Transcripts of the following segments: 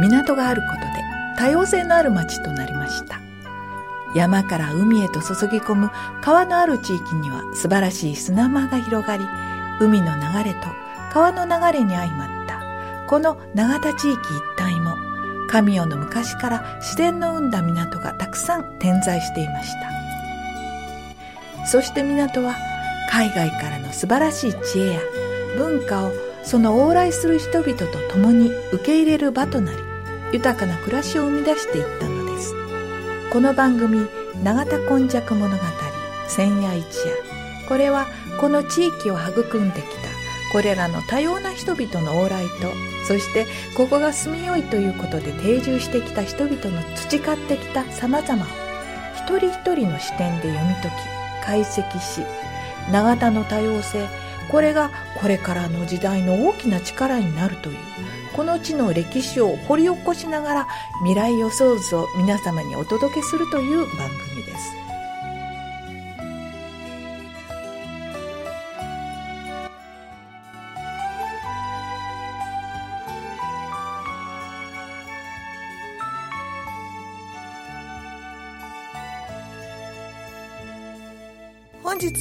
港があることで多様性のある町となりました。山から海へと注ぎ込む川のある地域には素晴らしい砂間が広がり海の流れと川の流れに相まったこの永田地域一帯も神代の昔から自然の生んだ港がたくさん点在していました。そして港は海外からの素晴らしい知恵や文化をその往来する人々と共に受け入れる場となり豊かな暮らしを生み出していったのです。この番組「永田今昔物語千夜一夜」これはこの地域を育んできたこれらの多様な人々の往来とそしてここが住みよいということで定住してきた人々の培ってきた様々を一人一人の視点で読み解き解析し永田の多様性これがこれからの時代の大きな力になるというこの地の歴史を掘り起こしながら未来予想図を皆様にお届けするという番組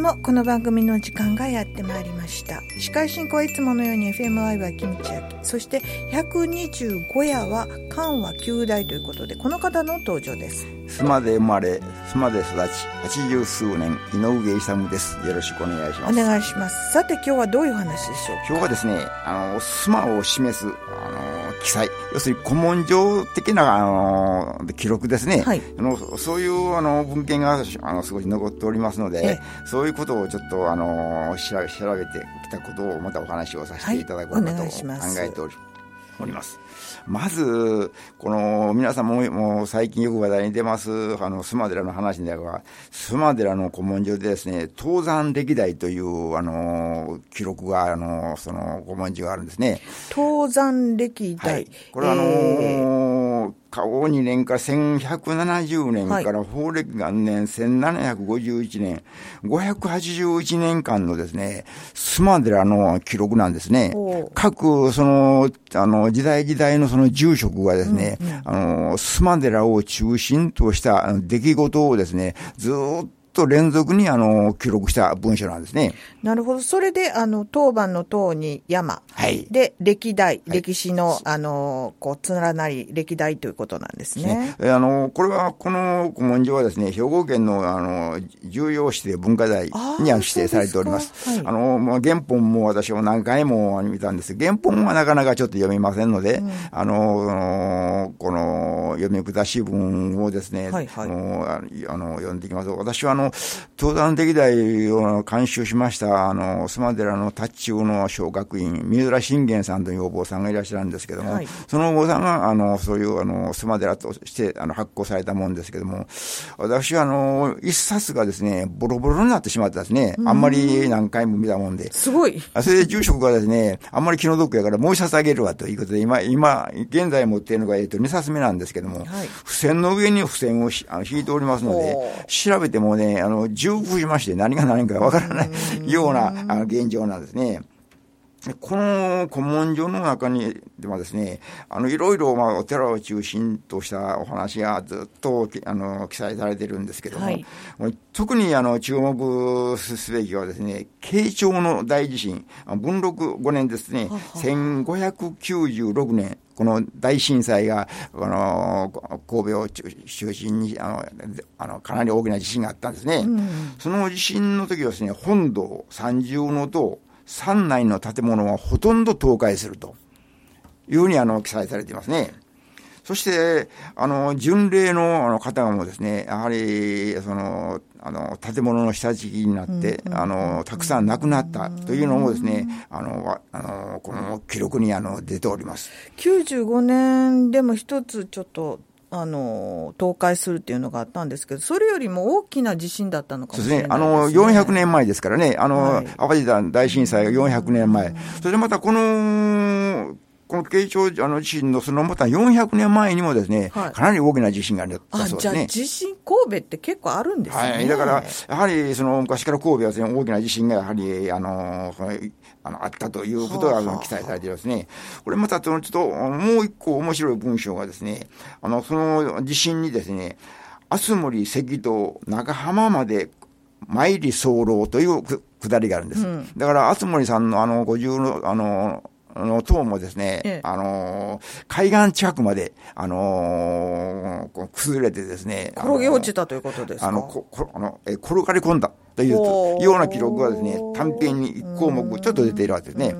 もこの番組の時間がやってまいりました。司会進行はいつものように FMI は金地焼そして125夜は関は九大ということでこの方の登場です。須磨で生まれ須磨で育ち八十数年井上勇です。よろしくお願いします。お願いします。さて今日はどういう話でしょう今日はですねあの須磨を示すあの記載。要するに古文書的なあの記録ですね、はい、あのそういうあの文献があの少し残っておりますのでそういうことをちょっとあの調べ調べてきたことをまたお話をさせていただこうかと考えておりおります。まず、この、皆さんも、もう最近よく話題に出ます、あの、須磨寺の話では、須磨寺の古文書でですね、東山歴代という、あの、記録が、あの、その古文書があるんですね。東山歴代。はい、これはあのー、加王2年から1170年から法暦元年1751年、581年間のですね、須磨寺の記録なんですね。各、その、あの、時代時代のその住職がですね、うんうん、あの、須磨寺を中心とした出来事をですね、ずっと連続にあの記録した文書なんですね。なるほど。それで、あの、当番の当に山。はい。で、歴代、はい、歴史の、あの、こう、連なり、歴代ということなんですね。ねあの、これは、この古文書はですね、兵庫県の、あの、重要指定文化財に指定されております。はい、あの、まあ、原本も私は何回も見たんです原本はなかなかちょっと読みませんので、うん、あの、この、読み下し文をですね、はいはい、あの、読んでいきます。私はあの、登山歴代を監修しました、あの、須磨寺の達中の小学院、三浦信玄さんというお坊さんがいらっしゃるんですけども、はい、そのお坊さんが、あの、そういう、あの、須磨寺として、あの、発行されたもんですけども、私は、あの、一冊がですね、ボロボロになってしまったですね、あんまり何回も見たもんで。すごい。それで住職がですね、あんまり気の毒やからもう一冊あげるわということで、今、今、現在持っているのが、えっと、二冊目なんですけども、はい、付箋の上に付箋をあの引いておりますので、調べてもね、あの、重複しまして何が何かわからないようなあの現状なんですね。この古文書の中にではですね、あの、いろいろ、まあ、お寺を中心としたお話がずっと、あの、記載されてるんですけども、はい、特に、あの、注目すべきはですね、慶長の大地震、文禄5年ですね、1596年、この大震災が、この、神戸を中心に、あの、あのかなり大きな地震があったんですね。うん、その地震の時はですね、本堂、三重の塔、山内の建物はほとんど倒壊するというふうにあの記載されていますね。そして、あの、巡礼の方もですね、やはり、その、あの、建物の下敷きになって、あの、たくさん亡くなったというのもですね、あの、あの、この記録にあの、出ております。95年でも一つちょっと、あの、倒壊するっていうのがあったんですけど、それよりも大きな地震だったのかもしれないですね。そうですね。あの、400年前ですからね、あの、はい、淡路大震災が400年前。それでまたこの、この慶長あの地震のそのまた400年前にもですね、はい、かなり大きな地震があったそうですね。地震神戸って結構あるんですね。はい。だから、やはりその昔から神戸はですね、大きな地震がやはり、あの、あの、あったということが記載されていますね。これまた、ちょっと、もう一個面白い文章がですね、あの、その地震にですね、熱森赤道長浜まで参り候というくだりがあるんです。うん、だから、熱森さんのあの、五十の、あの、あの、塔もですね、ええ、あの海岸近くまで、あのー、崩れてですね。転げ落ちたということですか？あの、こ、こあの、え、転がり込んだ。というような記録がですね、短編に1項目ちょっと出ているわけですね。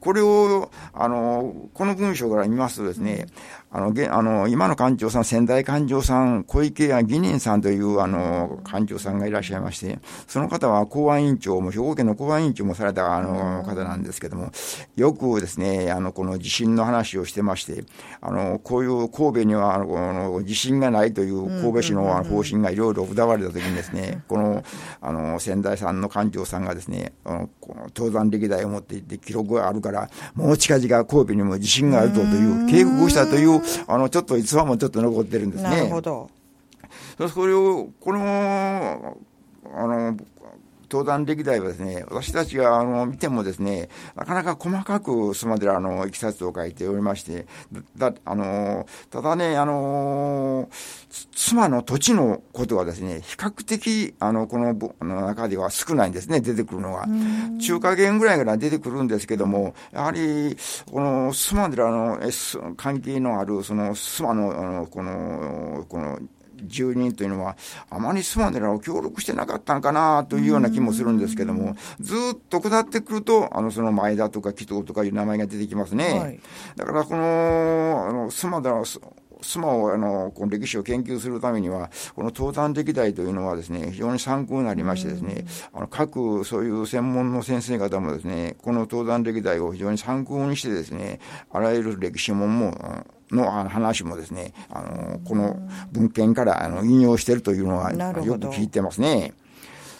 これを、あの、この文章から見ますとですね、あの、あの今の館長さん、仙台館長さん、小池屋義人さんという、あの、館長さんがいらっしゃいまして、その方は公安委員長も、兵庫県の公安委員長もされた、あの、方なんですけども、よくですね、あの、この地震の話をしてまして、あの、こういう神戸には、あの、地震がないという神戸市の方針がいろいろ歌われたときにですね、この、あの、仙台さんの館長さんがですね、この登山歴代を持っていて記録があるから、もう近々神戸にも地震があるぞという警告をしたという、あの、ちょっと逸話もちょっと残ってるんですね。なるほど。それを、この、登山歴代はですね、私たちがあの見てもですね、なかなか細かく須磨寺のいきさつを書いておりまして、だ、あの、ただね、あの、妻の土地のことはですね、比較的、あの、このの中では少ないんですね、出てくるのが。中華圏ぐらいから出てくるんですけども、やはり、この須磨寺の関係のある、その須磨の、あの、この、この、住人というのは、あまりスマデラを協力してなかったんかなというような気もするんですけども、ずっと下ってくると、あの、その前田とか紀藤とかいう名前が出てきますね。はい、だから、この、あの、スマデラ、スマをあのこの歴史を研究するためには、この東端歴代というのはですね、非常に参考になりましてですね、あの各そういう専門の先生方もですね、この東端歴代を非常に参考にしてですね、あらゆる歴史門もの話もですね、あの、この文献からあの引用しているというのはよく聞いてますね。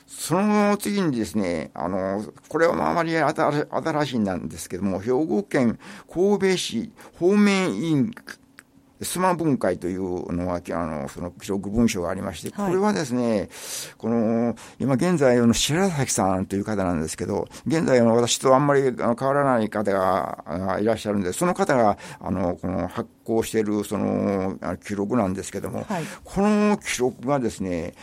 その次にですね、あの、これはあまり新しいなんですけども、兵庫県神戸市方面委員スマ文会というのは、あの、その記録文書がありまして、これはですね、この、今現在の白崎さんという方なんですけど、現在の私とあんまり変わらない方がいらっしゃるんで、その方が、あの、この発行している、その、記録なんですけども、はい、この記録がですね、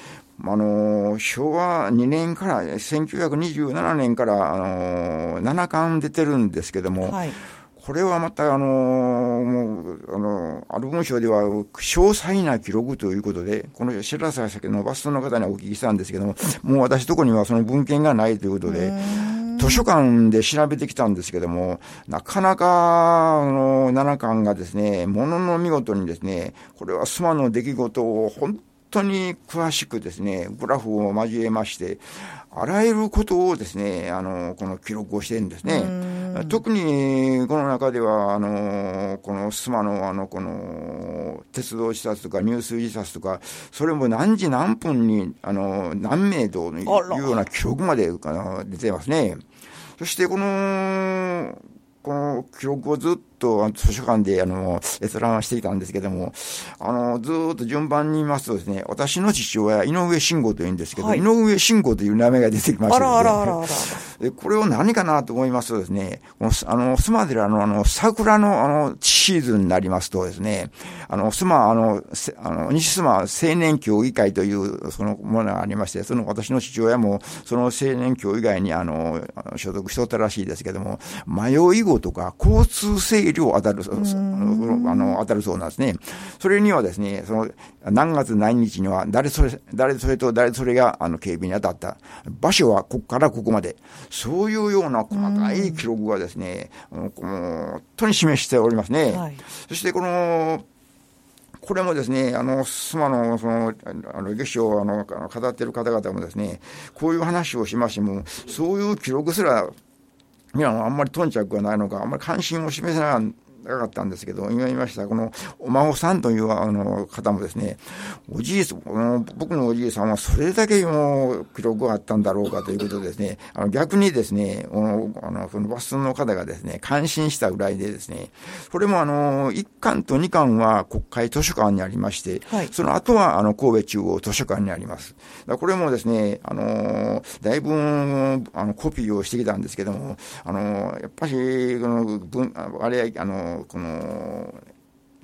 あの、昭和2年から、1927年から、あの、7巻出てるんですけども、はいこれはまた、あのもう、あのある文章では、詳細な記録ということで、この白沢先のバストの方にお聞きしたんですけども、もう私とこにはその文献がないということで、図書館で調べてきたんですけども、なかなか、あの、七巻がですね、ものの見事にですね、これはスマの出来事を本当に詳しくですね、グラフを交えまして、あらゆることをですね、あの、この記録をしてるんですね。特に、この中では、あの、このスマの、あの、この、鉄道自殺とか入水自殺とか、それも何時何分に、あの、何名というような記録まで出てますね。そして、この、この記録をずっと図書館であの閲覧していたんですけども、あのずっと順番に言いますとですね、私の父親、井上慎吾というんですけど、はい、井上慎吾という名前が出てきました、あらあらあらでこれを何かなと思いますとですね、このあの須磨寺のあの桜のあのシーズンになりますとですね、あの須磨、あの、あの西須磨青年協議会というそのものがありまして、その私の父親もその青年協以外にあの所属しとったらしいですけども、迷い子とか交通整理を当たる、あの、当たるそうなんですね。それにはですね、その、何月何日には誰それ、誰それと誰それがあの警備に当たった。場所はここからここまで。そういうような細かい記録がですね、本当に示しておりますね。はい、そしてこの、これもですね、あの、須磨の、その、あの、歴史を、あの、語っている方々もですね、こういう話をしましても、そういう記録すら、いや、あんまり頓着がないのか、あんまり関心を示せないなかったんですけど、今言いました、このお孫さんというあの方もですね、おじいこの僕のおじいさんはそれだけの記録があったんだろうかということでですね、あの逆にですね、あのそのバスの方がですね、感心したぐらいでですね、これもあの、1巻と2巻は国会図書館にありまして、はい、その後はあの神戸中央図書館にあります。これもですね、あの、だいぶあのコピーをしてきたんですけども、あの、やっぱり、この文、あれ、あの、この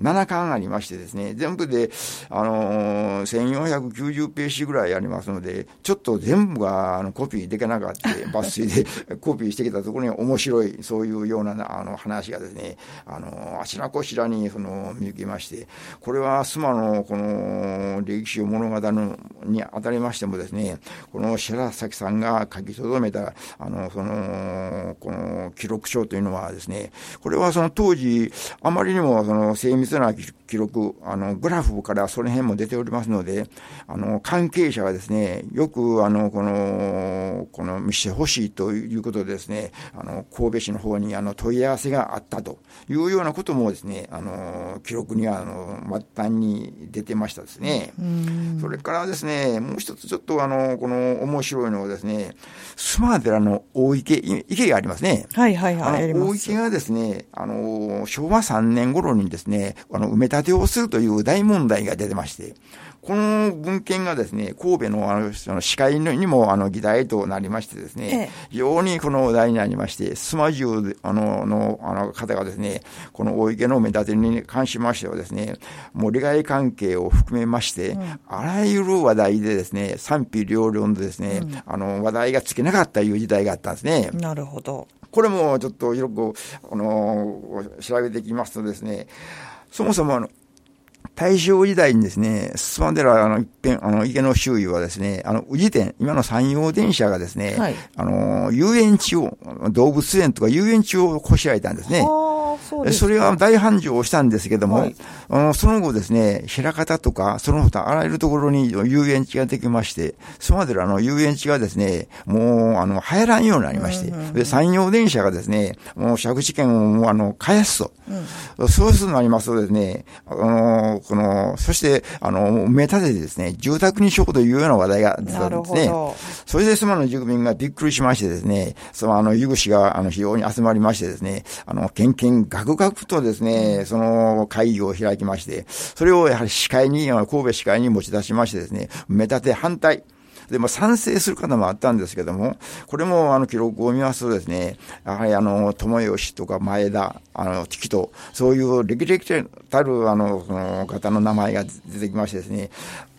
7巻ありましてですね、全部で、あのー、1490ページぐらいありますので、ちょっと全部があのコピーできなかった、抜粋でコピーしてきたところに面白い、そういうようなあの話がですね、あのあちらこちらにその見受けまして、これは須磨のこの歴史を物語るにあたりましてもですね、この白崎さんが書き留めた、あの、その、この記録書というのはですね、これはその当時、あまりにもその精密な記録、あの、グラフからその辺も出ておりますので、あの、関係者がですね、よく、あの、この、この見せてほしいということでですね、あの、神戸市の方にあの問い合わせがあったというようなこともですね、あの、記録には、あの、末端に出てましたですね。それからですね、もう一つちょっとあの、この面白いのはですね、須磨寺の大池、池がありますね。はいはいはい。大池がですね、あの、昭和3年頃にですね、あの、埋め立てをするという大問題が出てまして、この文献がですね、神戸のあの、その司会にもあの議題となりましてですね、ええ、非常にこの話題になりまして、スマジュあの、の、あの方がですね、この大池の埋め立てに関しましてはですね、もう利害関係を含めまして、うん、あらゆる話題でですね、賛否両論でですね、うん、あの、話題がつけなかったいう時代があったんですね。なるほど。これもちょっと広く、あの、調べてきますとですね、そもそもあの、大正時代にですね、スマデラの一辺、あの、池の周囲はですね、あの、宇治店、今の山陽電車がですね、はい、あの、遊園地を、動物園とか遊園地をこしらえたんですね。そそれは大繁盛をしたんですけども、はい、あのその後ですね、平方とか、その他あらゆるところに遊園地ができまして、スマデラの遊園地がですね、もう、あの、流行らんようになりまして、うんうんうん、で、山陽電車がですね、もう借地権をもう、あの、返すと。うん、そうするとなりますとですね、あの、この、そして、あの、埋め立ててですね、住宅にしようというような話題が出たんですね。それでスマの住民がびっくりしましてですね、その、あの、湯口が、あの、非常に集まりましてですね、あの、献金、ガクガクとですね、その会議を開きまして、それをやはり司会に、神戸司会に持ち出しましてですね、埋め立て反対。で、も賛成する方もあったんですけども、これもあの記録を見ますとですね、やはりあの、友吉とか前田、あの、キと、そういう歴々たるあの、その方の名前が出てきましてですね、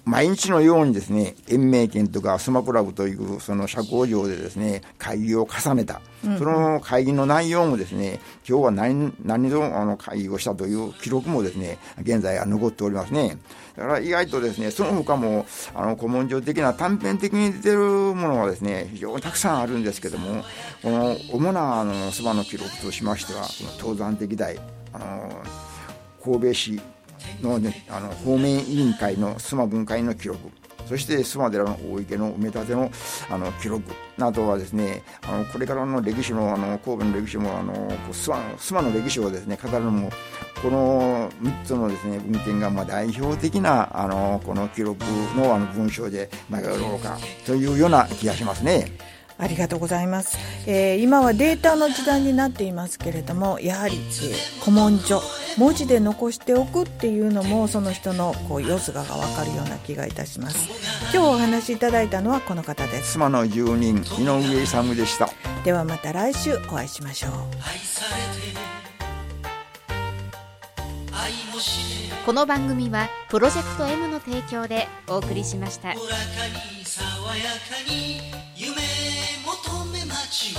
毎日のようにですね、延命券とかスマクラブというその社交場でですね、会議を重ねた。その会議の内容もですね、今日は何、何度あの会議をしたという記録もですね、現在は残っておりますね。だから意外とですね、その他も、あの、古文書的な短編的に出てるものはですね、非常にたくさんあるんですけども、この主なあの、そばの記録としましては、この登山的代、あの、神戸市の,、ね、あの方面委員会の須磨分会の記録そして須磨寺の大池の埋め立てのあの記録などはですねあのこれからの歴史のあの神戸の歴史もあの諏訪須磨の歴史をですね語るのもこの3つのですね文献がまあ代表的なあのこの記録のあの文章でなかろうかというような気がしますね。ありがとうございます、えー、今はデータの時代になっていますけれどもやはり、えー、古文書文字で残しておくっていうのもその人のこう様子が分かるような気がいたします。今日お話しいただいたのはこの方です。妻の住人井上勇でした。ではまた来週お会いしましょう。この番組はプロジェクト M の提供でお送りしました。九